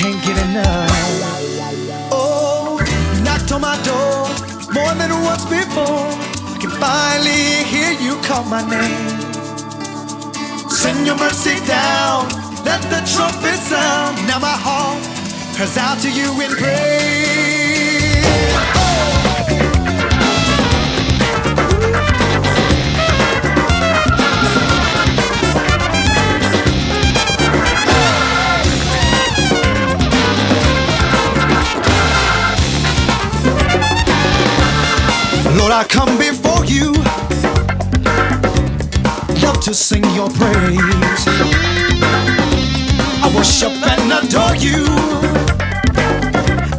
can't get enough. Oh, knocked on my door more than once before. I can finally hear you call my name. Send your mercy down, let the trumpet sound. Now my heart cries out to you in praise. Lord, I come before you. Love to sing your praise. I worship and adore you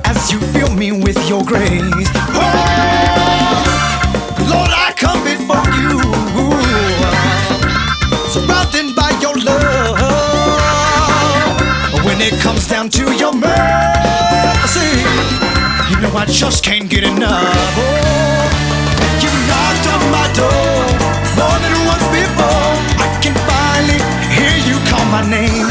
as you fill me with your grace. Oh, Lord, I come before you, surrounded by your love. When it comes down to your mercy, you know I just can't get enough. Oh, call my name.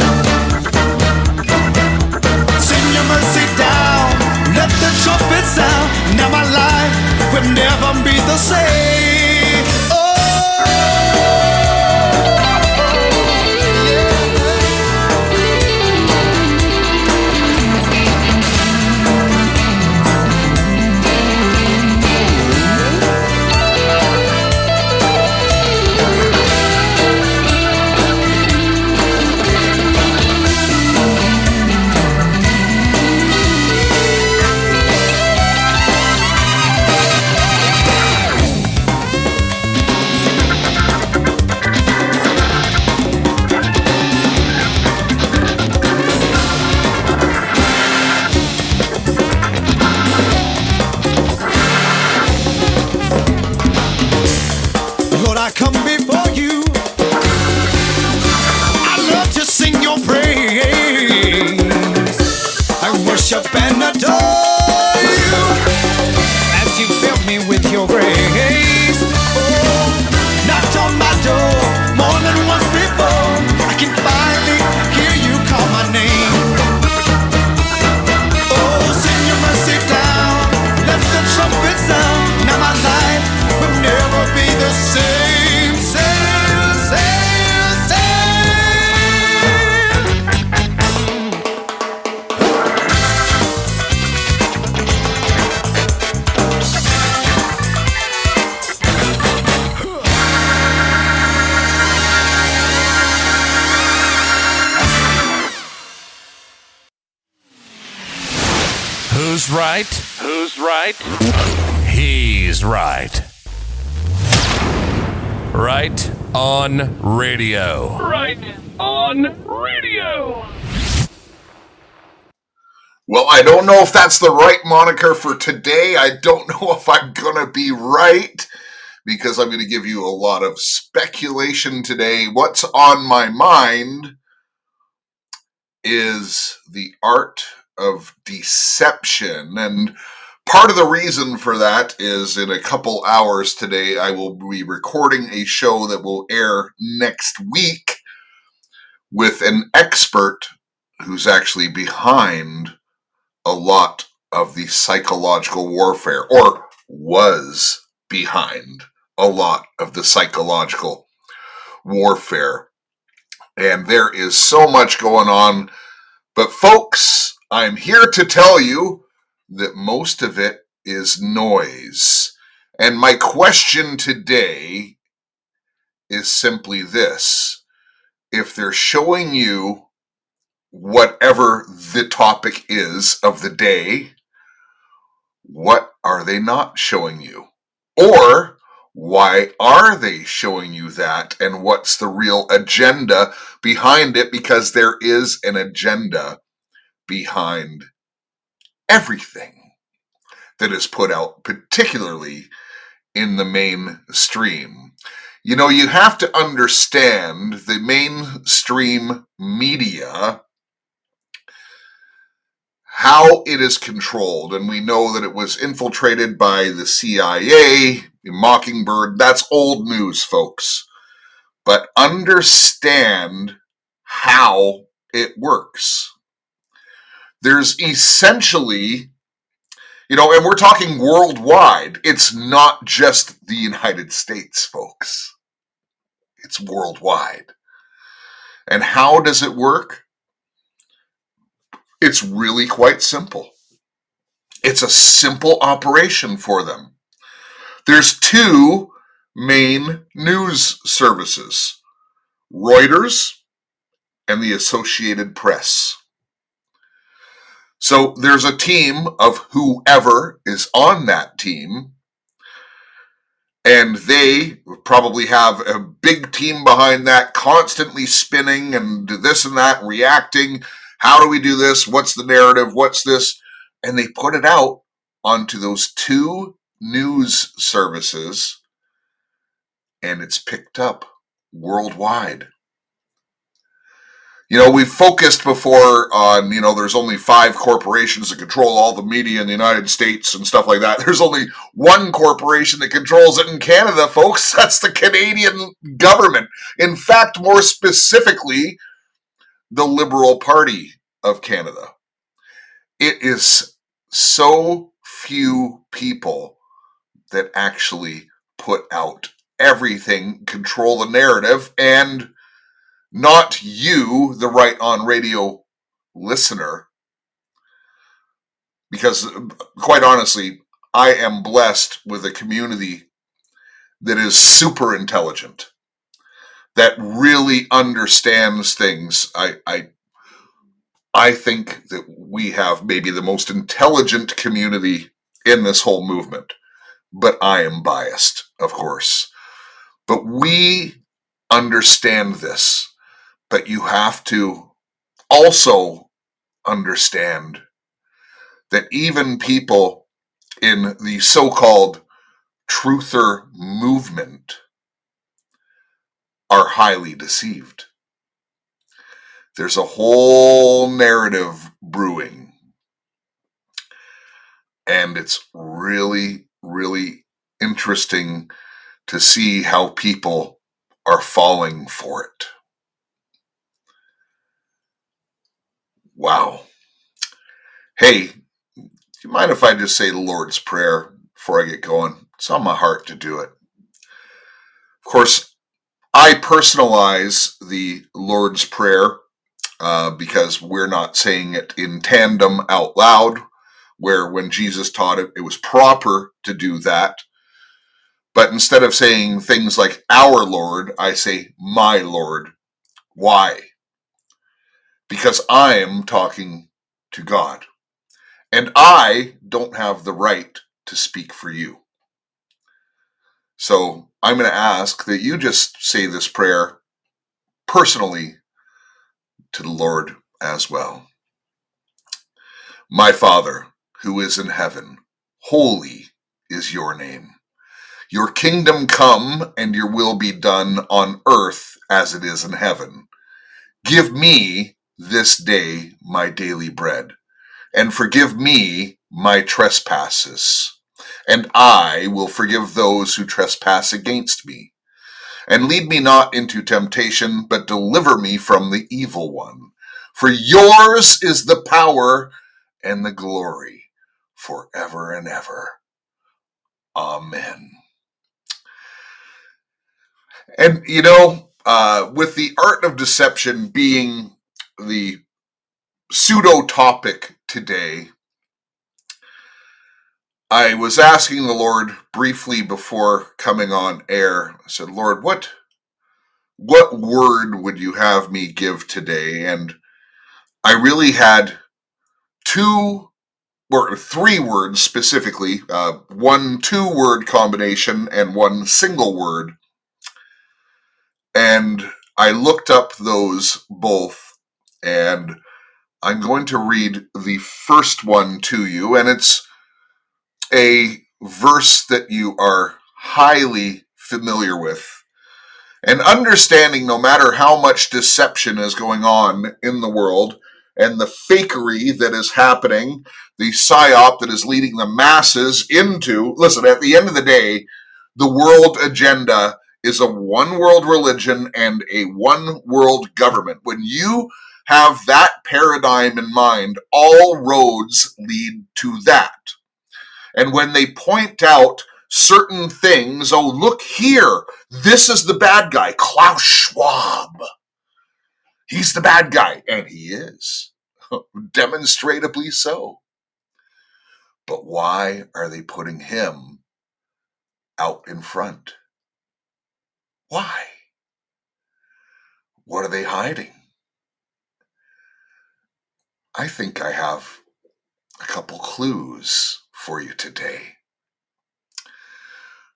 Send your mercy down, let the trumpet sound. Now my life will never be the same. On radio. Right on radio. Well, I don't know if that's the right moniker for today. I don't know if I'm going to be right because I'm going to give you a lot of speculation today. What's on my mind is the art of deception. And part of the reason for that is in a couple hours today, I will be recording a show that will air next week with an expert who's actually behind a lot of the psychological warfare, or was behind a lot of the psychological warfare. And there is so much going on. But, folks, I'm here to tell you that most of it is noise. And my question today is simply this if they're showing you whatever the topic is of the day, what are they not showing you? Or why are they showing you that? And what's the real agenda behind it? Because there is an agenda behind everything that is put out, particularly in the mainstream. You know, you have to understand the mainstream media, how it is controlled. And we know that it was infiltrated by the CIA, Mockingbird. That's old news, folks. But understand how it works. There's essentially you know, and we're talking worldwide. It's not just the United States, folks. It's worldwide. And how does it work? It's really quite simple. It's a simple operation for them. There's two main news services Reuters and the Associated Press. So there's a team of whoever is on that team, and they probably have a big team behind that, constantly spinning and this and that, reacting. How do we do this? What's the narrative? What's this? And they put it out onto those two news services, and it's picked up worldwide you know, we've focused before on, you know, there's only five corporations that control all the media in the United States and stuff like that. There's only one corporation that controls it in Canada, folks. That's the Canadian government. In fact, more specifically, the Liberal Party of Canada. It is so few people that actually put out everything, control the narrative, and not you, the right on radio listener. Because, uh, quite honestly, I am blessed with a community that is super intelligent, that really understands things. I, I, I think that we have maybe the most intelligent community in this whole movement, but I am biased, of course. But we understand this but you have to also understand that even people in the so called truther movement are highly deceived. There's a whole narrative brewing. And it's really, really interesting to see how people are falling for it. Wow. Hey, do you mind if I just say the Lord's Prayer before I get going? It's on my heart to do it. Of course, I personalize the Lord's Prayer uh, because we're not saying it in tandem out loud, where when Jesus taught it, it was proper to do that. But instead of saying things like our Lord, I say my Lord. Why? Because I am talking to God. And I don't have the right to speak for you. So I'm going to ask that you just say this prayer personally to the Lord as well. My Father, who is in heaven, holy is your name. Your kingdom come and your will be done on earth as it is in heaven. Give me this day my daily bread, and forgive me my trespasses, and I will forgive those who trespass against me. And lead me not into temptation, but deliver me from the evil one. For yours is the power and the glory forever and ever. Amen. And you know, uh, with the art of deception being the pseudo topic today, I was asking the Lord briefly before coming on air. I said, Lord, what what word would you have me give today? And I really had two or three words specifically, uh, one two word combination and one single word. And I looked up those both and I'm going to read the first one to you, and it's a verse that you are highly familiar with. And understanding no matter how much deception is going on in the world and the fakery that is happening, the psyop that is leading the masses into, listen, at the end of the day, the world agenda is a one world religion and a one world government. When you have that paradigm in mind, all roads lead to that. And when they point out certain things, oh, look here, this is the bad guy, Klaus Schwab. He's the bad guy, and he is, demonstrably so. But why are they putting him out in front? Why? What are they hiding? I think I have a couple clues for you today.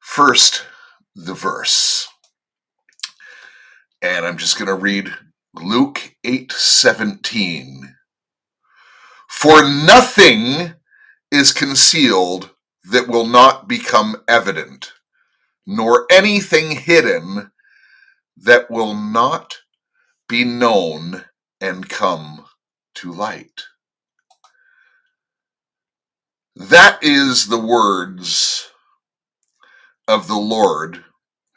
First, the verse. And I'm just going to read Luke 8:17. For nothing is concealed that will not become evident, nor anything hidden that will not be known and come to light. That is the words of the Lord,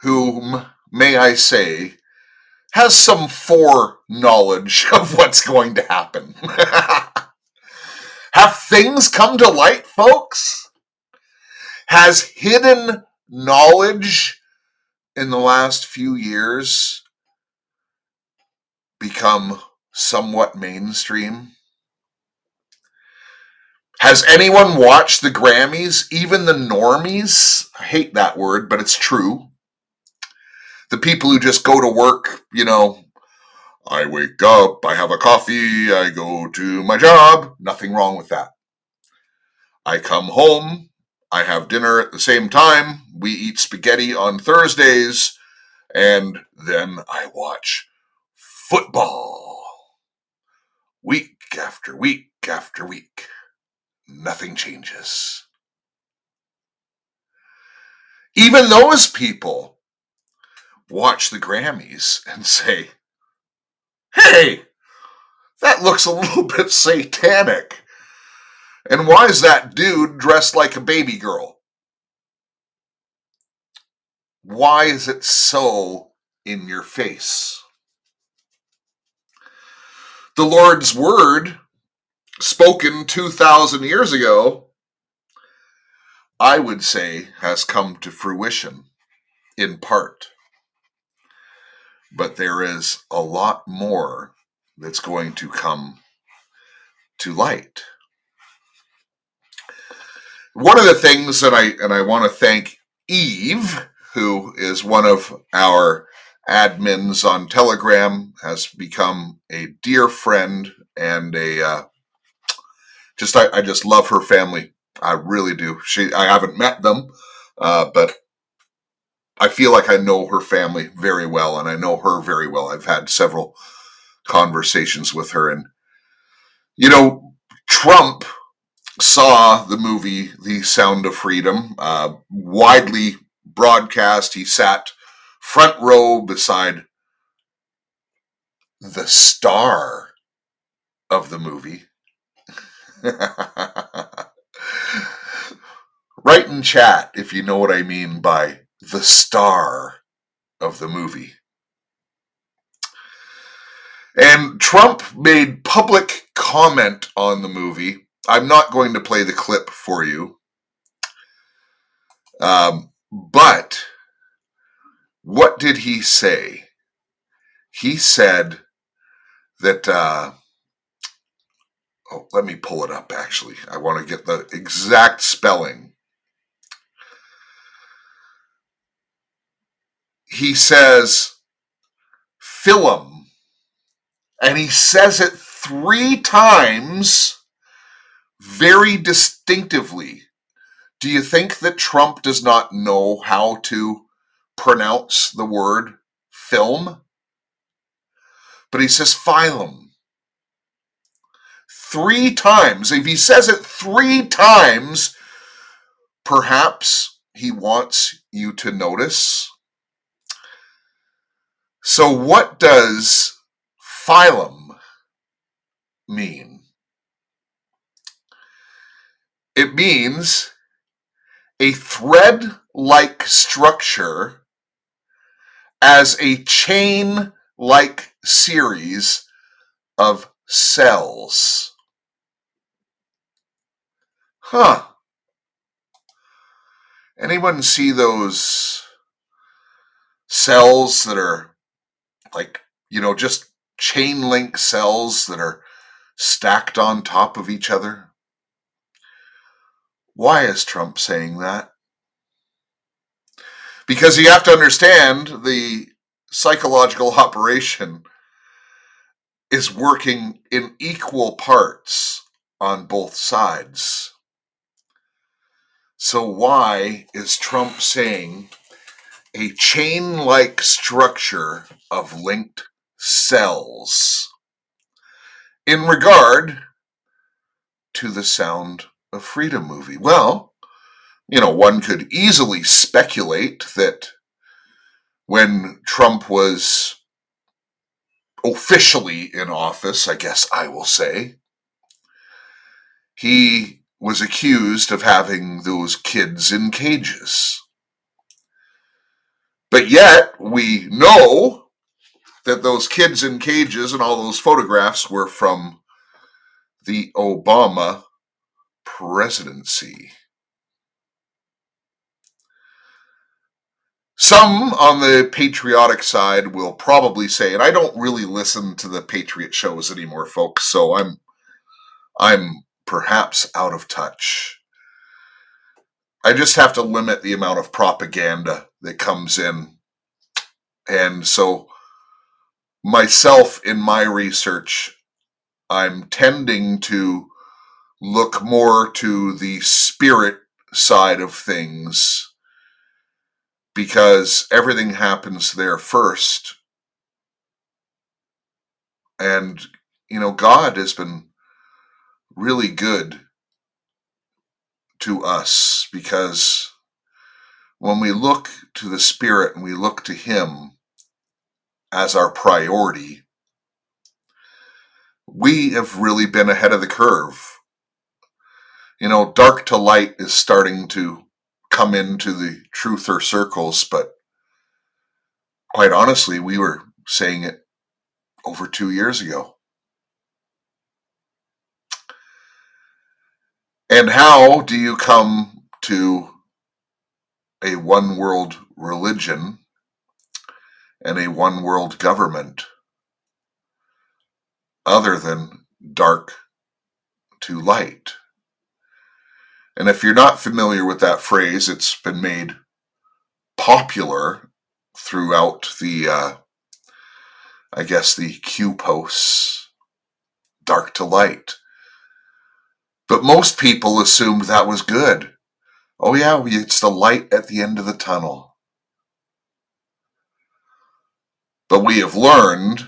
whom, may I say, has some foreknowledge of what's going to happen. Have things come to light, folks? Has hidden knowledge in the last few years become somewhat mainstream? Has anyone watched the Grammys? Even the normies? I hate that word, but it's true. The people who just go to work, you know, I wake up, I have a coffee, I go to my job. Nothing wrong with that. I come home, I have dinner at the same time, we eat spaghetti on Thursdays, and then I watch football. Week after week after week nothing changes. Even those people watch the Grammys and say, hey, that looks a little bit satanic. And why is that dude dressed like a baby girl? Why is it so in your face? The Lord's word spoken 2,000 years ago, I would say has come to fruition in part. But there is a lot more that's going to come to light. One of the things that I and I want to thank Eve, who is one of our admins on Telegram, has become a dear friend and a uh, just I, I just love her family. I really do. She I haven't met them, uh, but I feel like I know her family very well, and I know her very well. I've had several conversations with her, and you know, Trump saw the movie The Sound of Freedom, uh, widely broadcast. He sat front row beside the star of the movie, Write in chat if you know what I mean by the star of the movie. And Trump made public comment on the movie. I'm not going to play the clip for you. Um, but what did he say? He said that uh, oh, let me pull it up actually. I want to get the exact spelling. He says film, and he says it three times very distinctively. Do you think that Trump does not know how to pronounce the word film? But he says phylum. three times, if he says it three times, perhaps he wants you to notice. So, what does phylum mean? It means a thread like structure as a chain like series of cells. Huh. Anyone see those cells that are like, you know, just chain link cells that are stacked on top of each other? Why is Trump saying that? Because you have to understand the psychological operation is working in equal parts on both sides. So, why is Trump saying a chain like structure of linked cells in regard to the Sound of Freedom movie? Well, you know, one could easily speculate that when Trump was officially in office, I guess I will say, he was accused of having those kids in cages. But yet, we know that those kids in cages and all those photographs were from the Obama presidency. Some on the patriotic side will probably say, and I don't really listen to the Patriot shows anymore, folks, so I'm I'm perhaps out of touch. I just have to limit the amount of propaganda that comes in. And so myself in my research, I'm tending to look more to the spirit side of things because everything happens there first. And, you know, God has been really good to us because when we look to the Spirit and we look to Him as our priority, we have really been ahead of the curve. You know, dark to light is starting to come into the truther circles, but quite honestly, we were saying it over two years ago. And how do you come to a one world religion and a one world government other than dark to light? And if you're not familiar with that phrase, it's been made popular throughout the, uh, I guess, the Q posts, dark to light. But most people assumed that was good. Oh, yeah, it's the light at the end of the tunnel. But we have learned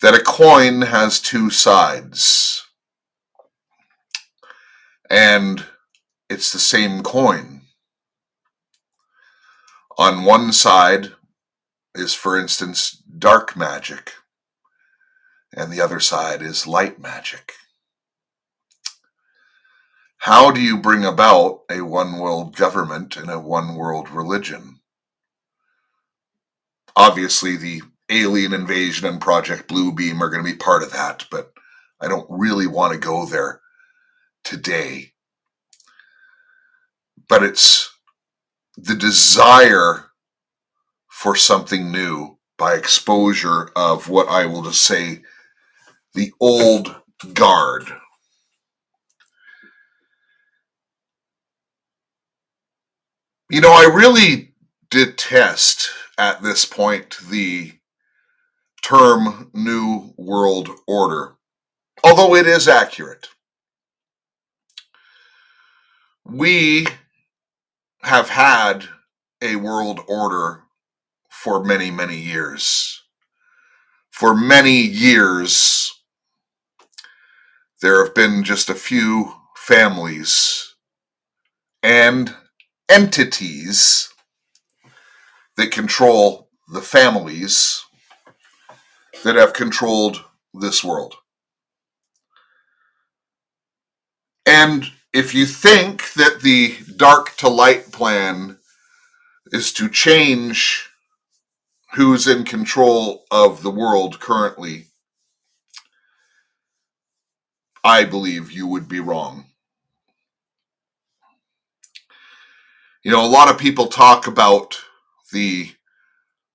that a coin has two sides and it's the same coin. On one side is, for instance, dark magic, and the other side is light magic. How do you bring about a one world government and a one world religion? Obviously, the alien invasion and Project Bluebeam are going to be part of that, but I don't really want to go there today. But it's the desire for something new by exposure of what I will just say the old guard. You know, I really detest at this point the term New World Order, although it is accurate we have had a world order for many, many years. For many years, there have been just a few families and entities that control the families that have controlled this world. And if you think that the dark to light plan is to change who's in control of the world currently, I believe you would be wrong. You know, a lot of people talk about the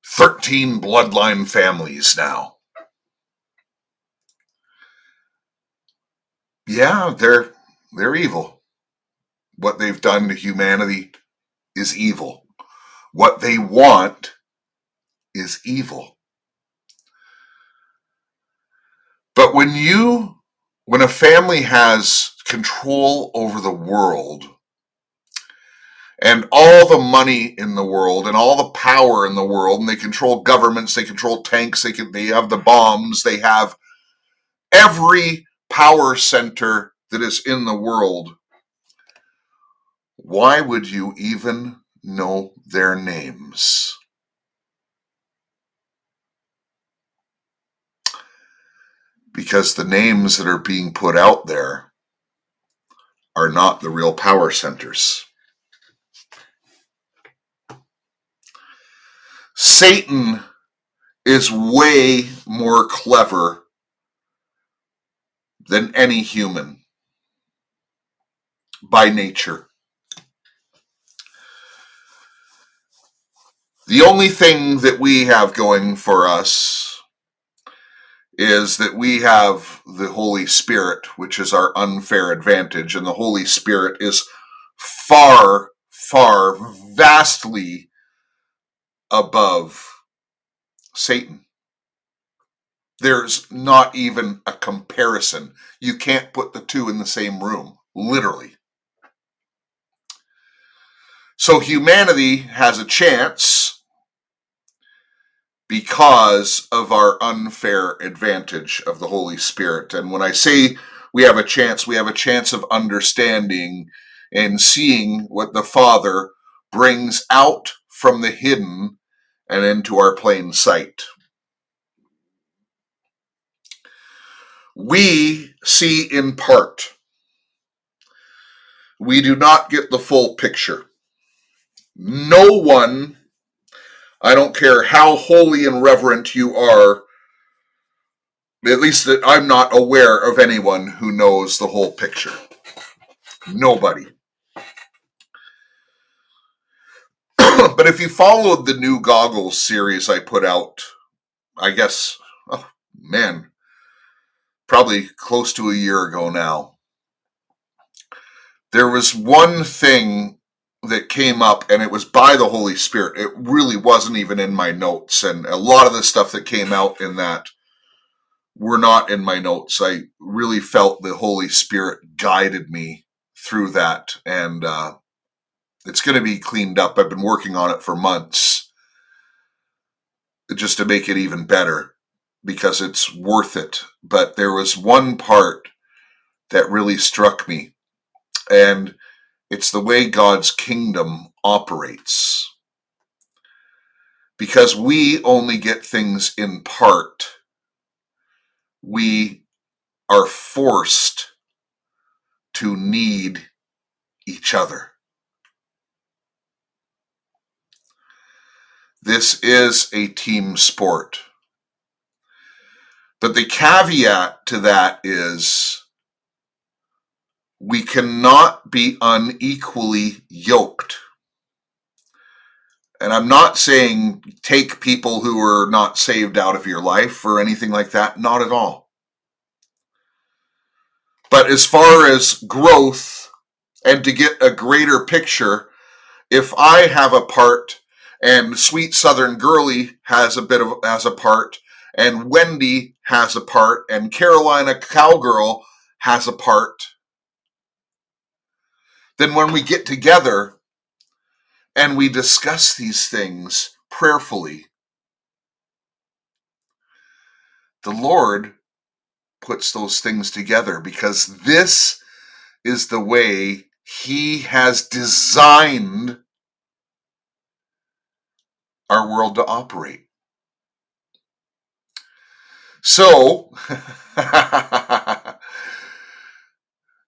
13 bloodline families now. Yeah, they're they're evil. What they've done to humanity is evil. What they want is evil. But when you when a family has control over the world, and all the money in the world and all the power in the world and they control governments they control tanks they can they have the bombs they have every power center that is in the world why would you even know their names? Because the names that are being put out there are not the real power centers. Satan is way more clever than any human by nature. The only thing that we have going for us is that we have the Holy Spirit, which is our unfair advantage, and the Holy Spirit is far, far, vastly above Satan. There's not even a comparison. You can't put the two in the same room, literally. So humanity has a chance because of our unfair advantage of the Holy Spirit. And when I say we have a chance, we have a chance of understanding and seeing what the Father brings out from the hidden and into our plain sight. We see in part. We do not get the full picture. No one, I don't care how holy and reverent you are, at least that I'm not aware of anyone who knows the whole picture. Nobody. but if you followed the new goggles series I put out, I guess, oh, man, probably close to a year ago now, there was one thing that came up, and it was by the Holy Spirit. It really wasn't even in my notes, and a lot of the stuff that came out in that were not in my notes. I really felt the Holy Spirit guided me through that, and uh, it's going to be cleaned up. I've been working on it for months just to make it even better because it's worth it. But there was one part that really struck me, and it's the way God's kingdom operates. Because we only get things in part, we are forced to need each other. This is a team sport. But the caveat to that is we cannot be unequally yoked. And I'm not saying take people who are not saved out of your life or anything like that, not at all. But as far as growth and to get a greater picture, if I have a part and Sweet Southern Girlie has a bit of has a part, and Wendy has a part, and Carolina Cowgirl has a part. Then when we get together and we discuss these things prayerfully, the Lord puts those things together because this is the way he has designed our world to operate. So,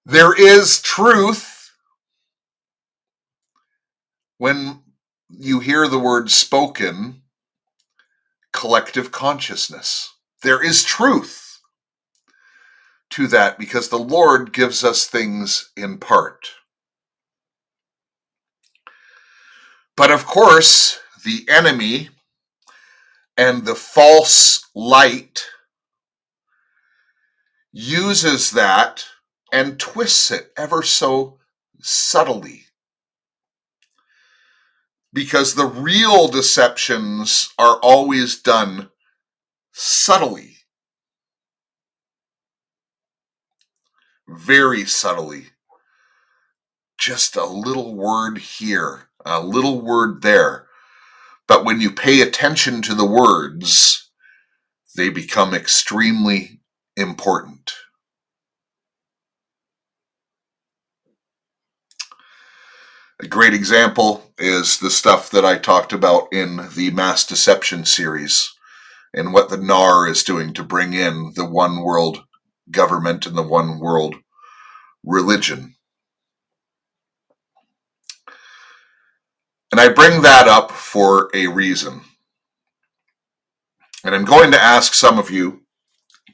there is truth when you hear the word spoken, collective consciousness. There is truth to that because the Lord gives us things in part. But of course, the enemy and the false light uses that and twists it ever so subtly. Because the real deceptions are always done subtly, very subtly. Just a little word here, a little word there. But when you pay attention to the words, they become extremely important. A great example is the stuff that I talked about in the Mass Deception series and what the NAR is doing to bring in the one world government and the one world religion. And I bring that up for a reason. And I'm going to ask some of you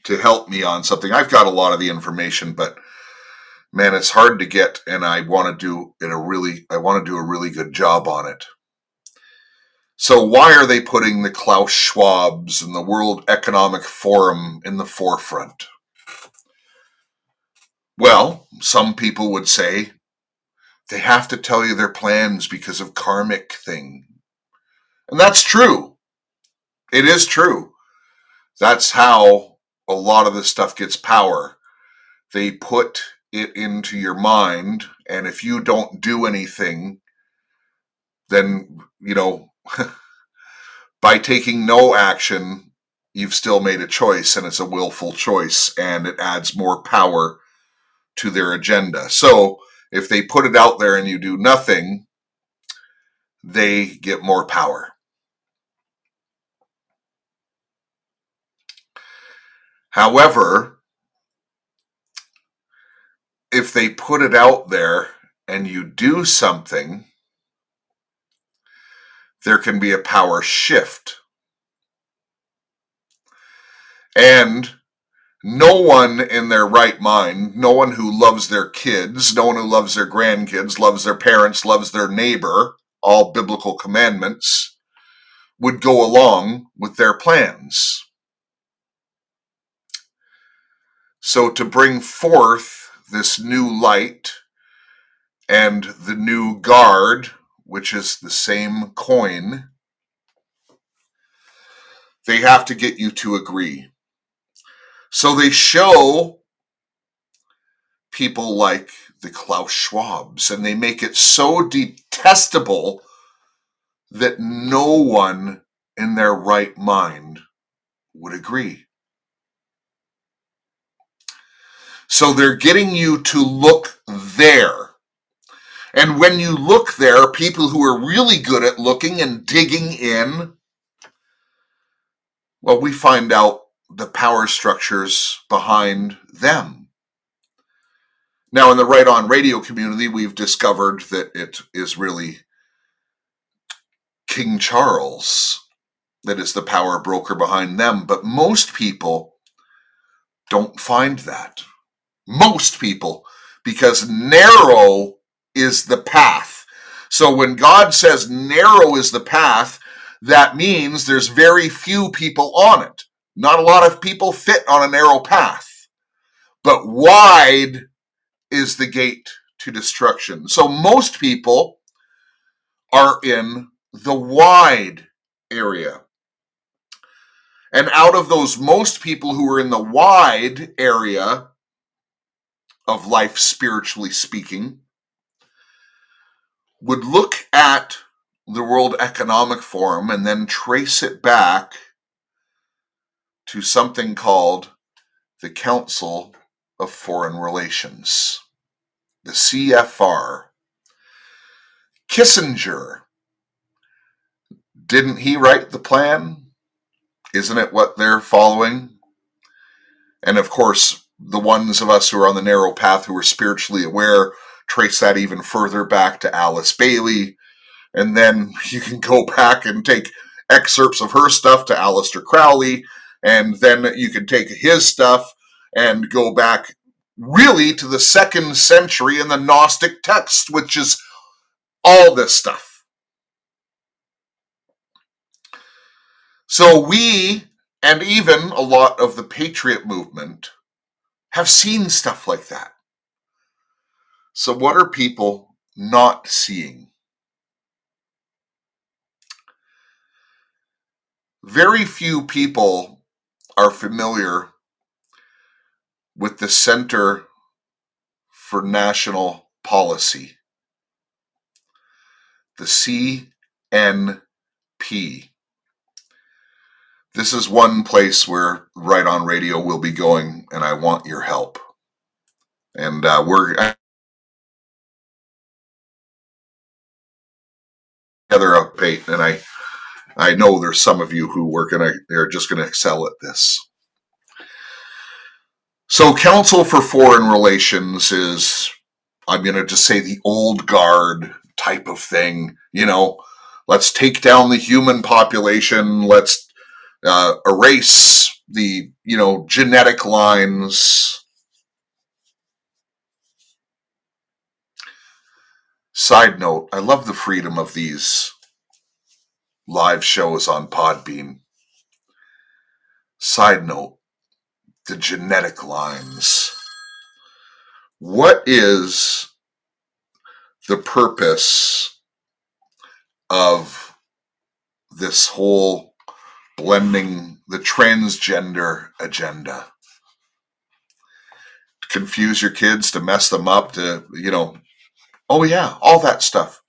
to help me on something. I've got a lot of the information, but man, it's hard to get, and I want to do it a really, I want to do a really good job on it. So why are they putting the Klaus Schwabs and the World Economic Forum in the forefront? Well, some people would say they have to tell you their plans because of karmic thing. And that's true. It is true. That's how a lot of this stuff gets power. They put it into your mind. And if you don't do anything, then, you know, by taking no action, you've still made a choice and it's a willful choice and it adds more power to their agenda. So if they put it out there and you do nothing, they get more power. However, if they put it out there and you do something, there can be a power shift. And no one in their right mind, no one who loves their kids, no one who loves their grandkids, loves their parents, loves their neighbor, all biblical commandments, would go along with their plans. So to bring forth this new light and the new guard, which is the same coin, they have to get you to agree. So they show people like the Klaus Schwabs, and they make it so detestable that no one in their right mind would agree. So they're getting you to look there. And when you look there, people who are really good at looking and digging in, well, we find out the power structures behind them. Now, in the Right On radio community, we've discovered that it is really King Charles that is the power broker behind them. But most people don't find that most people, because narrow is the path. So when God says narrow is the path, that means there's very few people on it. Not a lot of people fit on a narrow path, but wide is the gate to destruction. So most people are in the wide area. And out of those most people who are in the wide area, of life, spiritually speaking, would look at the World Economic Forum and then trace it back to something called the Council of Foreign Relations, the CFR. Kissinger, didn't he write the plan? Isn't it what they're following? And of course, the ones of us who are on the narrow path who are spiritually aware trace that even further back to Alice Bailey. And then you can go back and take excerpts of her stuff to Aleister Crowley. And then you can take his stuff and go back really to the second century in the Gnostic text, which is all this stuff. So we, and even a lot of the patriot movement, have seen stuff like that. So, what are people not seeing? Very few people are familiar with the Center for National Policy, the CNP. This is one place where Right on Radio will be going, and I want your help. And uh, we're together up, update, and I I know there's some of you who are gonna they're just gonna excel at this. So, Council for Foreign Relations is I'm gonna just say the old guard type of thing. You know, let's take down the human population. Let's uh, erase the you know genetic lines. Side note: I love the freedom of these live shows on Podbean. Side note: the genetic lines. What is the purpose of this whole blending the transgender agenda. To confuse your kids, to mess them up, to, you know, oh yeah, all that stuff.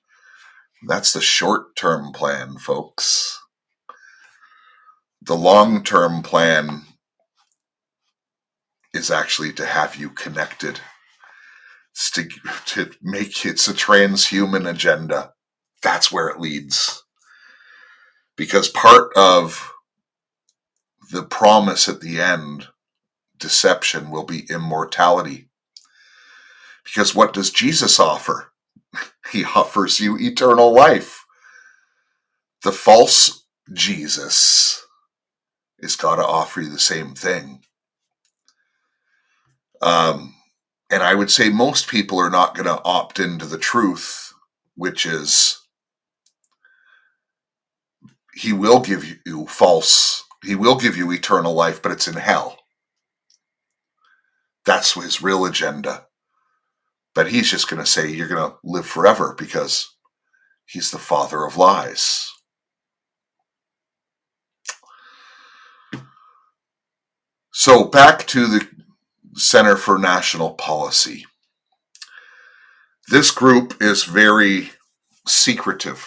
That's the short term plan, folks. The long term plan is actually to have you connected. It's to, to make it's a transhuman agenda. That's where it leads. Because part of the promise at the end, deception, will be immortality. Because what does Jesus offer? He offers you eternal life. The false Jesus is got to offer you the same thing. Um, and I would say most people are not going to opt into the truth, which is he will give you false he will give you eternal life, but it's in hell. That's his real agenda. But he's just going to say you're going to live forever because he's the father of lies. So back to the Center for National Policy. This group is very secretive.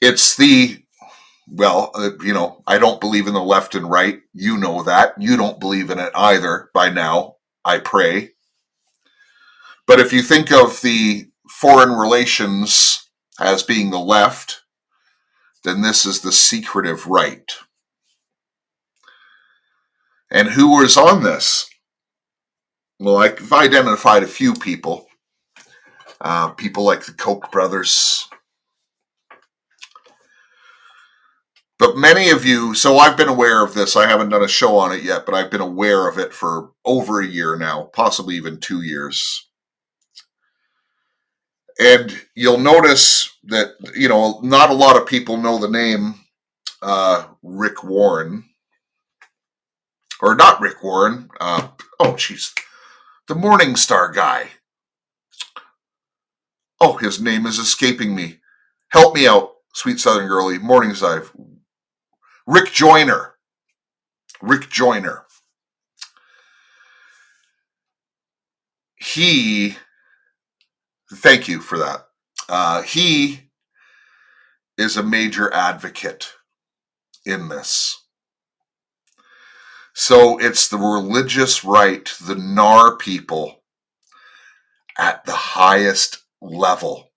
It's the well, uh, you know, I don't believe in the left and right. You know that. You don't believe in it either by now, I pray. But if you think of the foreign relations as being the left, then this is the secretive right. And who was on this? Well, I've identified a few people. Uh, people like the Koch brothers, But many of you, so I've been aware of this. I haven't done a show on it yet, but I've been aware of it for over a year now, possibly even two years. And you'll notice that, you know, not a lot of people know the name uh, Rick Warren. Or not Rick Warren. Uh, oh, jeez. The Morning Star guy. Oh, his name is escaping me. Help me out, sweet Southern girlie. Morningside. Rick Joyner. Rick Joyner. He, thank you for that. Uh, he is a major advocate in this. So it's the religious right, the NAR people at the highest level.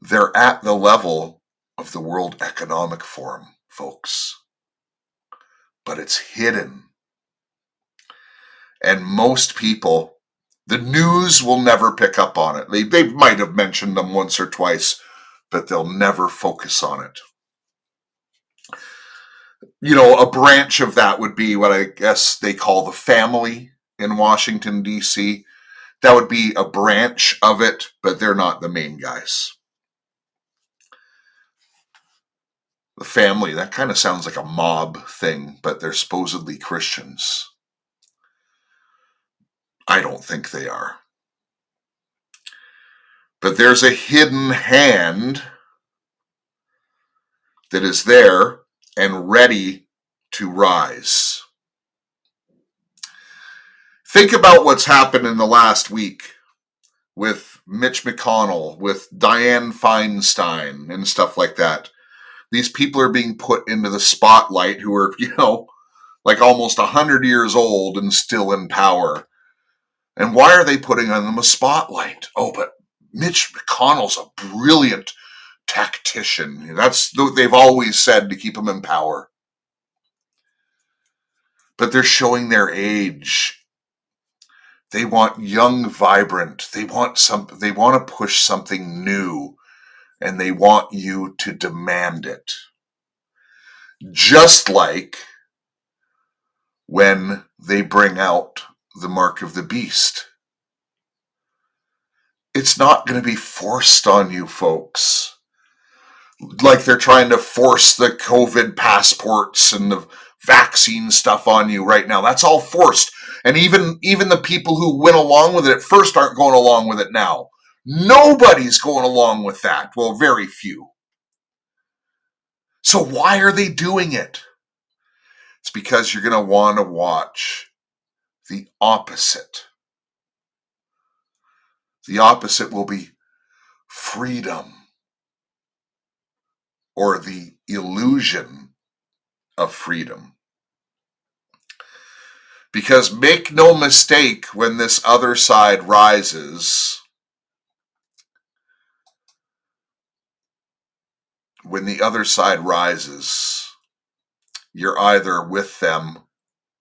They're at the level of the World Economic Forum, folks. But it's hidden. And most people, the news will never pick up on it. They, they might have mentioned them once or twice, but they'll never focus on it. You know, a branch of that would be what I guess they call the family in Washington, D.C. That would be a branch of it, but they're not the main guys. The family, that kind of sounds like a mob thing, but they're supposedly Christians. I don't think they are. But there's a hidden hand that is there and ready to rise. Think about what's happened in the last week with Mitch McConnell, with Dianne Feinstein, and stuff like that. These people are being put into the spotlight who are, you know, like almost 100 years old and still in power. And why are they putting on them a spotlight? Oh, but Mitch McConnell's a brilliant tactician. That's what they've always said to keep him in power. But they're showing their age they want young, vibrant. They want some. They want to push something new, and they want you to demand it. Just like when they bring out the mark of the beast. It's not going to be forced on you, folks. Like they're trying to force the COVID passports and the vaccine stuff on you right now. That's all forced. And even even the people who went along with it at first aren't going along with it now. Nobody's going along with that. Well, very few. So why are they doing it? It's because you're going to want to watch the opposite. The opposite will be freedom or the illusion of freedom. Because make no mistake, when this other side rises, when the other side rises, you're either with them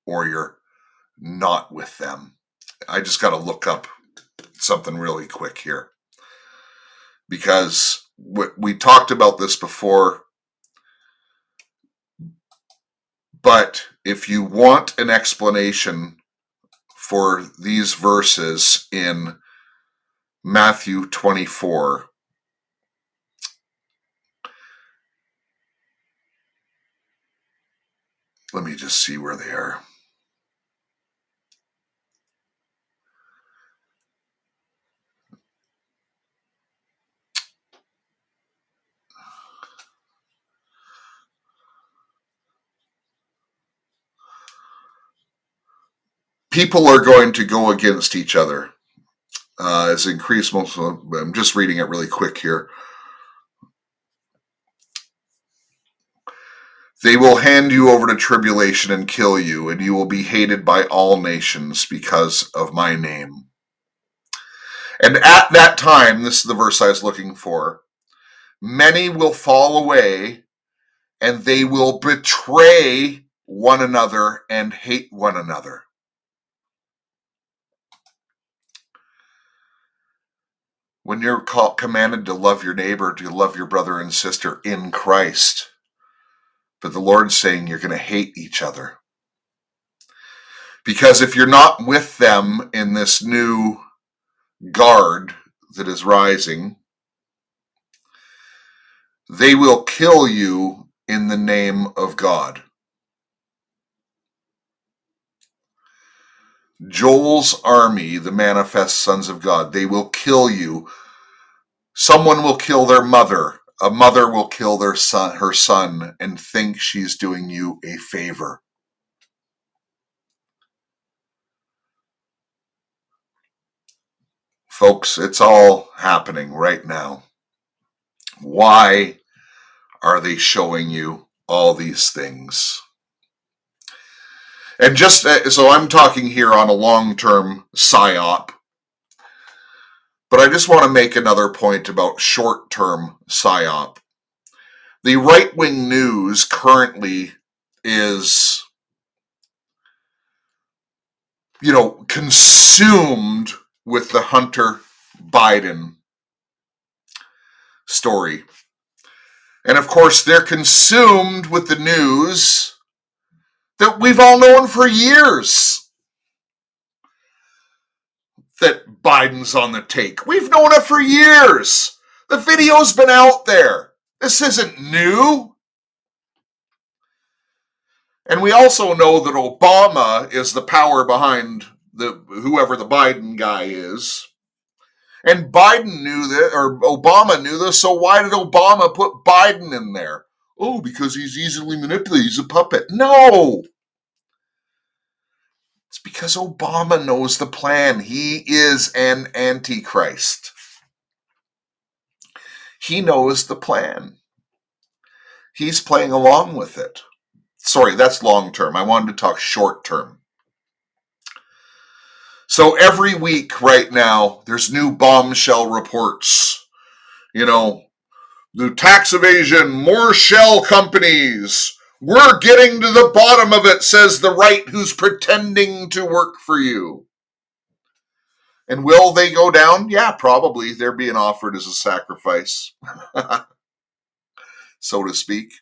or you're not with them. I just got to look up something really quick here because we talked about this before But if you want an explanation for these verses in Matthew 24, let me just see where they are. people are going to go against each other. Uh, as increased most I'm just reading it really quick here. They will hand you over to tribulation and kill you, and you will be hated by all nations because of my name. And at that time, this is the verse I was looking for many will fall away, and they will betray one another and hate one another. when you're called, commanded to love your neighbor, to love your brother and sister in Christ. But the Lord's saying you're going to hate each other. Because if you're not with them in this new guard that is rising, they will kill you in the name of God. Joel's army, the manifest sons of God, they will kill you. Someone will kill their mother. A mother will kill their son, her son, and think she's doing you a favor. Folks, it's all happening right now. Why are they showing you all these things? And just uh, so I'm talking here on a long term psyop, but I just want to make another point about short term psyop. The right wing news currently is, you know, consumed with the Hunter Biden story. And of course, they're consumed with the news that we've all known for years that Biden's on the take. We've known it for years. The video's been out there. This isn't new. And we also know that Obama is the power behind the whoever the Biden guy is. And Biden knew that, or Obama knew this, so why did Obama put Biden in there? Oh, because he's easily manipulated. He's a puppet. No! It's because Obama knows the plan. He is an antichrist. He knows the plan. He's playing along with it. Sorry, that's long term. I wanted to talk short term. So every week right now, there's new bombshell reports. You know, the tax evasion, more shell companies. We're getting to the bottom of it, says the right who's pretending to work for you. And will they go down? Yeah, probably. They're being offered as a sacrifice, so to speak.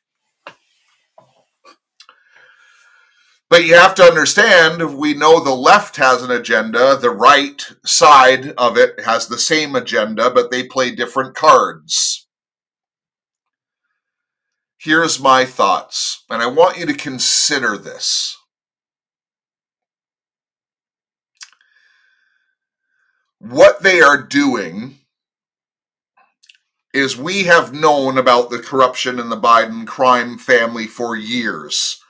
But you have to understand, we know the left has an agenda, the right side of it has the same agenda, but they play different cards. Here's my thoughts, and I want you to consider this. What they are doing is we have known about the corruption in the Biden crime family for years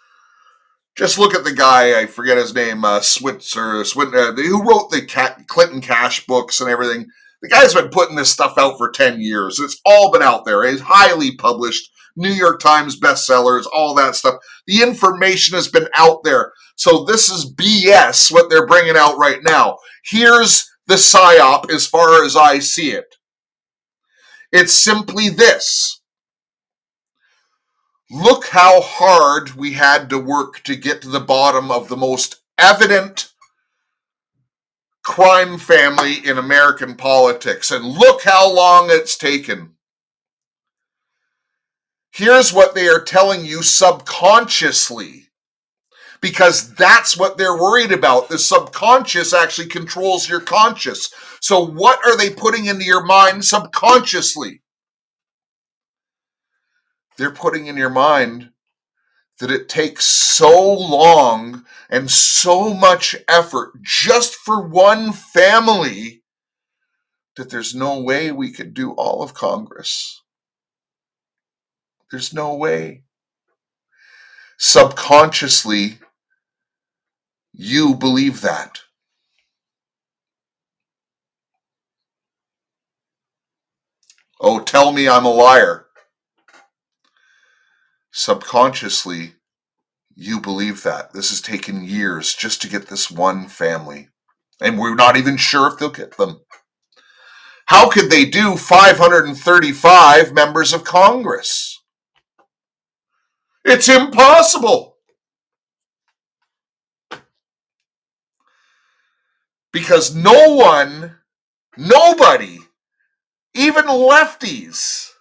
just look at the guy, I forget his name, uh, Switzer, Swit, uh, who wrote the Clinton Cash books and everything. The guy's been putting this stuff out for 10 years. It's all been out there. It's highly published, New York Times bestsellers, all that stuff. The information has been out there. So this is BS what they're bringing out right now. Here's the PSYOP as far as I see it. It's simply this Look how hard we had to work to get to the bottom of the most evident crime family in American politics. And look how long it's taken. Here's what they are telling you subconsciously, because that's what they're worried about. The subconscious actually controls your conscious. So, what are they putting into your mind subconsciously? they're putting in your mind that it takes so long and so much effort just for one family that there's no way we could do all of Congress. There's no way. Subconsciously, you believe that. Oh, tell me I'm a liar subconsciously you believe that. This has taken years just to get this one family. And we're not even sure if they'll get them. How could they do 535 members of Congress? It's impossible. Because no one, nobody, even lefties,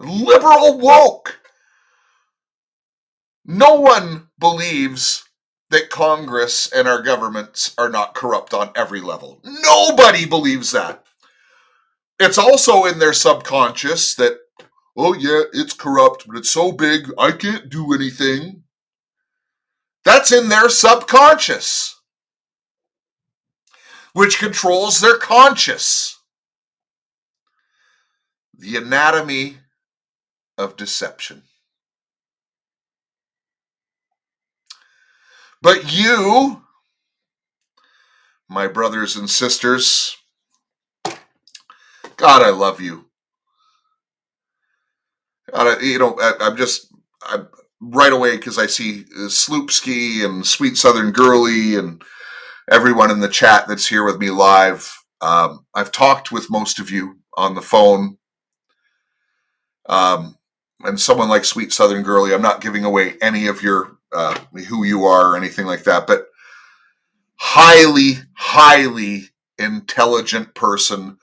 liberal woke, no one believes that Congress and our governments are not corrupt on every level. Nobody believes that. It's also in their subconscious that, oh, yeah, it's corrupt, but it's so big, I can't do anything. That's in their subconscious, which controls their conscious. The anatomy of deception. But you, my brothers and sisters, God, I love you. I, you know, I, am just, I'm, right away because I see uh, Sloopski and Sweet Southern Girly and everyone in the chat that's here with me live. Um, I've talked with most of you on the phone. Um, and someone like Sweet Southern Girly, I'm not giving away any of your uh, who you are or anything like that, but highly, highly intelligent person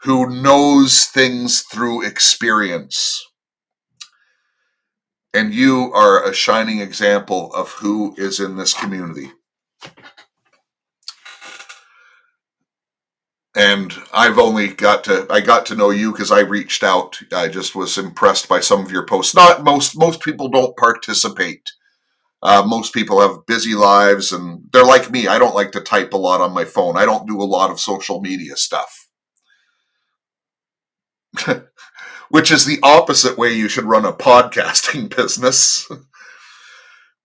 who knows things through experience. And you are a shining example of who is in this community. and I've only got to I got to know you because I reached out. I just was impressed by some of your posts. Not most most people don't participate. Uh, most people have busy lives and they're like me. I don't like to type a lot on my phone. I don't do a lot of social media stuff. Which is the opposite way you should run a podcasting business.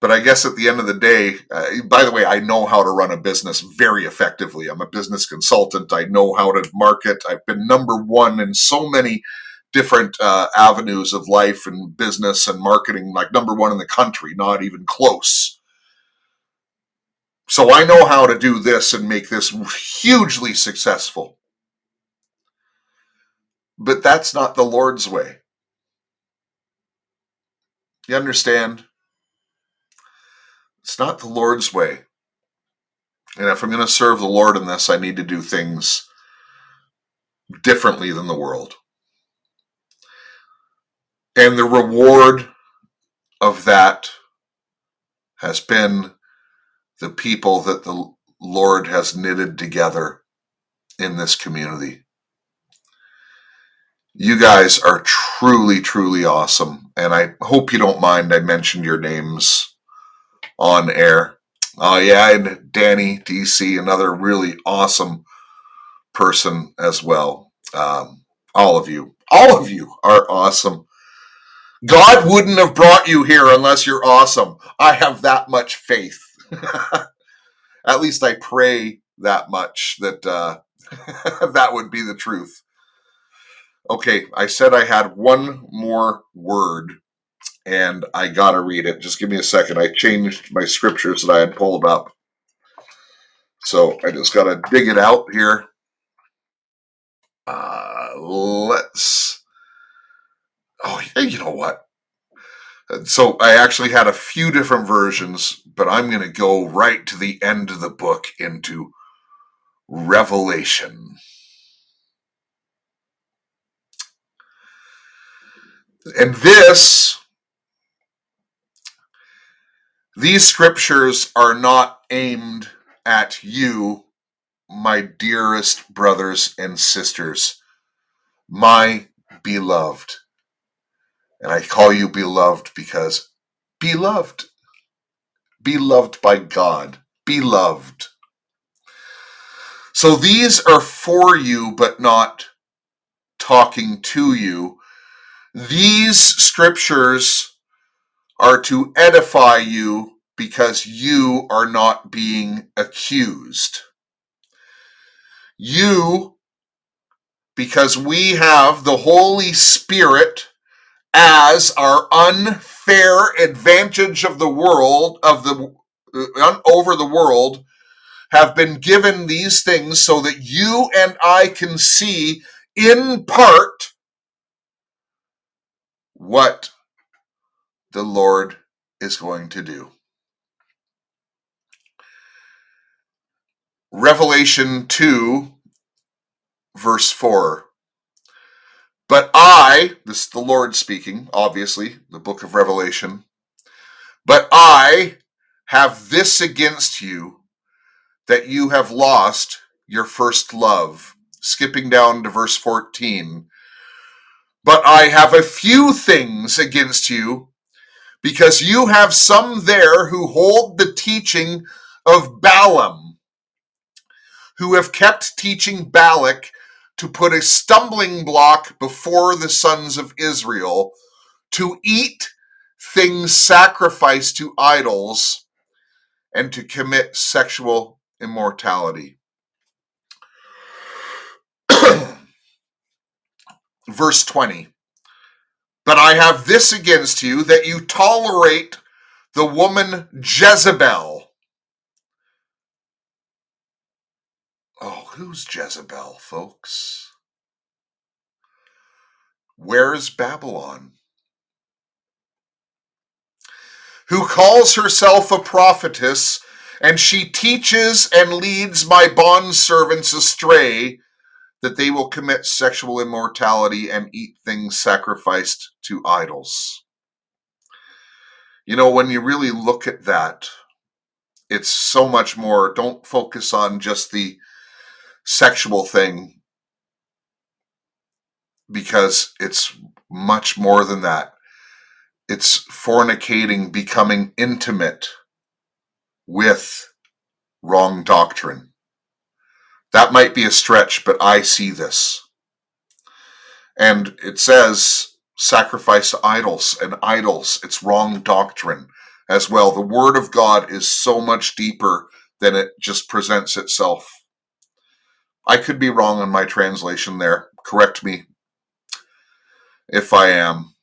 But I guess at the end of the day, uh, by the way, I know how to run a business very effectively. I'm a business consultant. I know how to market. I've been number one in so many different uh, avenues of life and business and marketing, like number one in the country, not even close. So I know how to do this and make this hugely successful. But that's not the Lord's way. You understand? It's not the Lord's way. And if I'm going to serve the Lord in this, I need to do things differently than the world. And the reward of that has been the people that the Lord has knitted together in this community. You guys are truly, truly awesome. And I hope you don't mind I mentioned your names on air. Oh, uh, yeah, and Danny DC, another really awesome person as well. Um, all of you, all of you are awesome. God wouldn't have brought you here unless you're awesome. I have that much faith. At least I pray that much that uh, that would be the truth. Okay, I said I had one more word and I gotta read it. Just give me a second. I changed my scriptures that I had pulled up. So I just gotta dig it out here. Uh, let's. Oh, yeah, you know what? So I actually had a few different versions, but I'm going to go right to the end of the book into Revelation. And this these scriptures are not aimed at you, my dearest brothers and sisters, my beloved. And I call you beloved because beloved, beloved by God, beloved. So these are for you, but not talking to you. These scriptures are to edify you because you are not being accused. You, because we have the Holy Spirit as our unfair advantage of the world, of the uh, over the world, have been given these things so that you and I can see in part what the Lord is going to do. Revelation 2, verse 4. But I, this is the Lord speaking, obviously, the book of Revelation, but I have this against you that you have lost your first love. Skipping down to verse 14. But I have a few things against you because you have some there who hold the teaching of Balaam, who have kept teaching Balak to put a stumbling block before the sons of Israel to eat things sacrificed to idols and to commit sexual immortality. Verse 20 But I have this against you that you tolerate the woman Jezebel. Oh, who's Jezebel, folks? Where's Babylon? Who calls herself a prophetess, and she teaches and leads my bondservants astray that they will commit sexual immorality and eat things sacrificed to idols. You know, when you really look at that, it's so much more. Don't focus on just the sexual thing because it's much more than that. It's fornicating, becoming intimate with wrong doctrine. That might be a stretch, but I see this. And it says sacrifice to idols and idols. It's wrong doctrine as well. The Word of God is so much deeper than it just presents itself. I could be wrong on my translation there. Correct me if I am.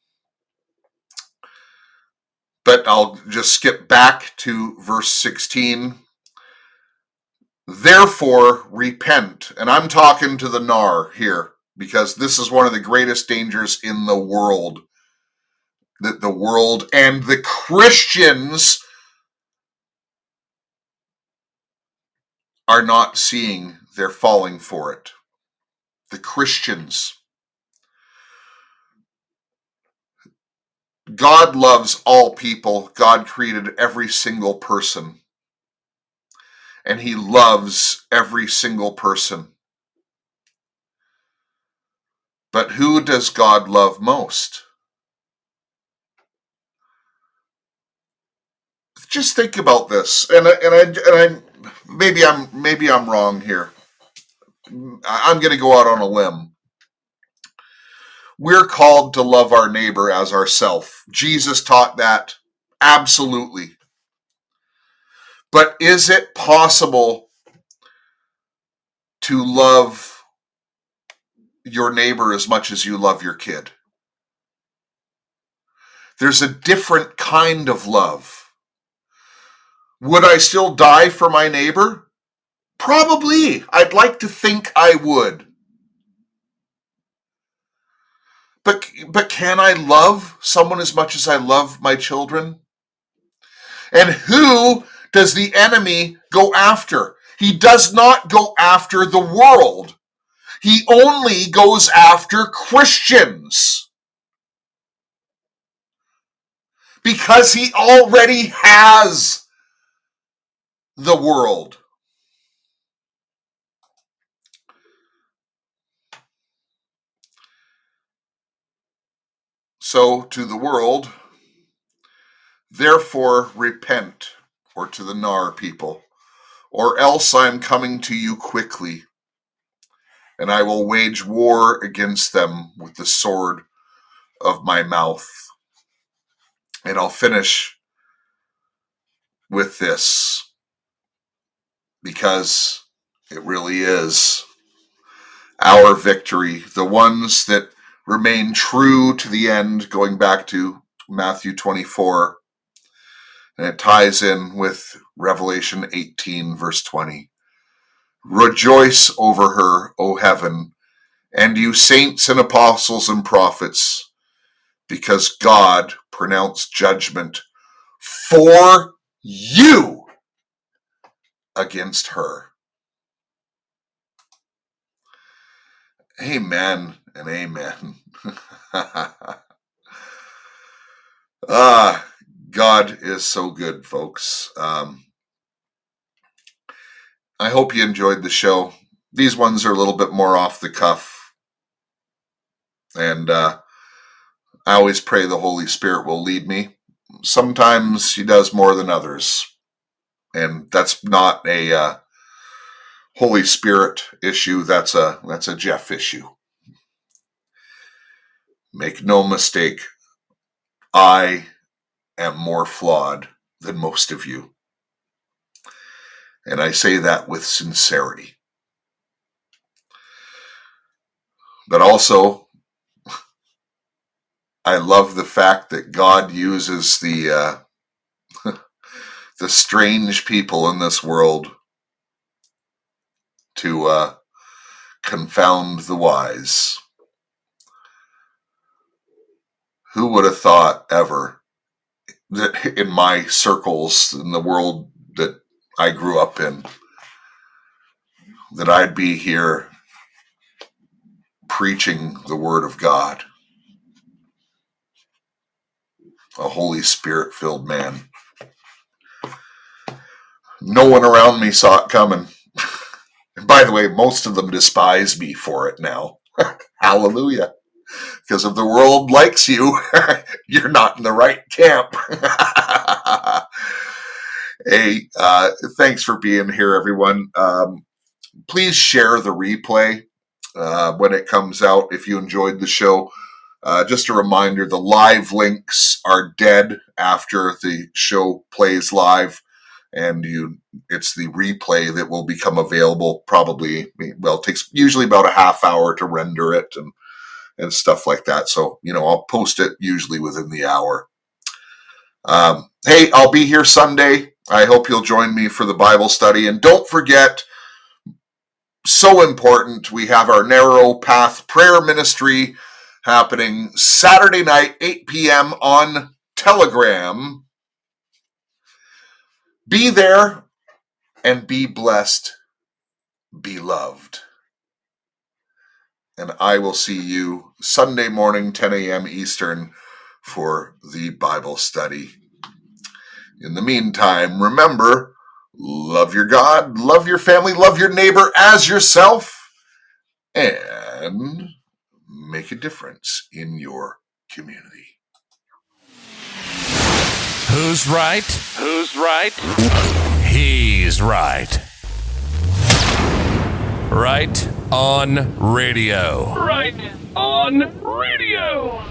But I'll just skip back to verse 16. Therefore, repent. And I'm talking to the Nar here because this is one of the greatest dangers in the world. That the world and the Christians are not seeing, they're falling for it. The Christians. God loves all people. God created every single person. And he loves every single person. But who does God love most? Just think about this, and I, and I, and I maybe I'm maybe I'm wrong here. I'm going to go out on a limb. We're called to love our neighbor as ourself. Jesus taught that absolutely. But is it possible to love your neighbor as much as you love your kid. There's a different kind of love. Would I still die for my neighbor? Probably. I'd like to think I would. But, but can I love someone as much as I love my children? And who does the enemy go after? He does not go after the world. He only goes after Christians. Because he already has the world. So to the world, therefore repent, or to the Nar people, or else I am coming to you quickly and I will wage war against them with the sword of my mouth. And I'll finish with this because it really is our victory. The ones that remain true to the end, going back to Matthew 24, and it ties in with Revelation 18, verse 20. Rejoice over her, O heaven, and you saints and apostles and prophets, because God pronounced judgment for you against her. Amen and amen. ah, God is so good, folks. Um, I hope you enjoyed the show. These ones are a little bit more off the cuff. And uh, I always pray the Holy Spirit will lead me. Sometimes He does more than others. And that's not a uh, Holy Spirit issue. That's a that's a Jeff issue. Make no mistake, I am more flawed than most of you. And I say that with sincerity. But also, I love the fact that God uses the uh, the strange people in this world to uh, confound the wise. Who would have thought ever in my circles in the world that I grew up in that I'd be here preaching the word of God? a Holy Spirit filled man. No one around me saw it coming. and by the way, most of them despise me for it now. Hallelujah. Because if the world likes you, you're not in the right camp. hey, uh, thanks for being here, everyone. Um, please share the replay uh, when it comes out if you enjoyed the show. Uh, just a reminder the live links are dead after the show plays live and you it's the replay that will become available probably well it takes usually about a half hour to render it and and stuff like that so you know i'll post it usually within the hour um, hey i'll be here sunday i hope you'll join me for the bible study and don't forget so important we have our narrow path prayer ministry happening Saturday night, 8 p.m. on Telegram. Be there and be blessed, be loved. And I will see you Sunday morning, 10 a.m. Eastern, for the Bible study. In the meantime, remember love your God, love your family, love your neighbor as yourself, and make a difference in your community. Who's right? Who's right? He's right. Right on radio. Right on radio.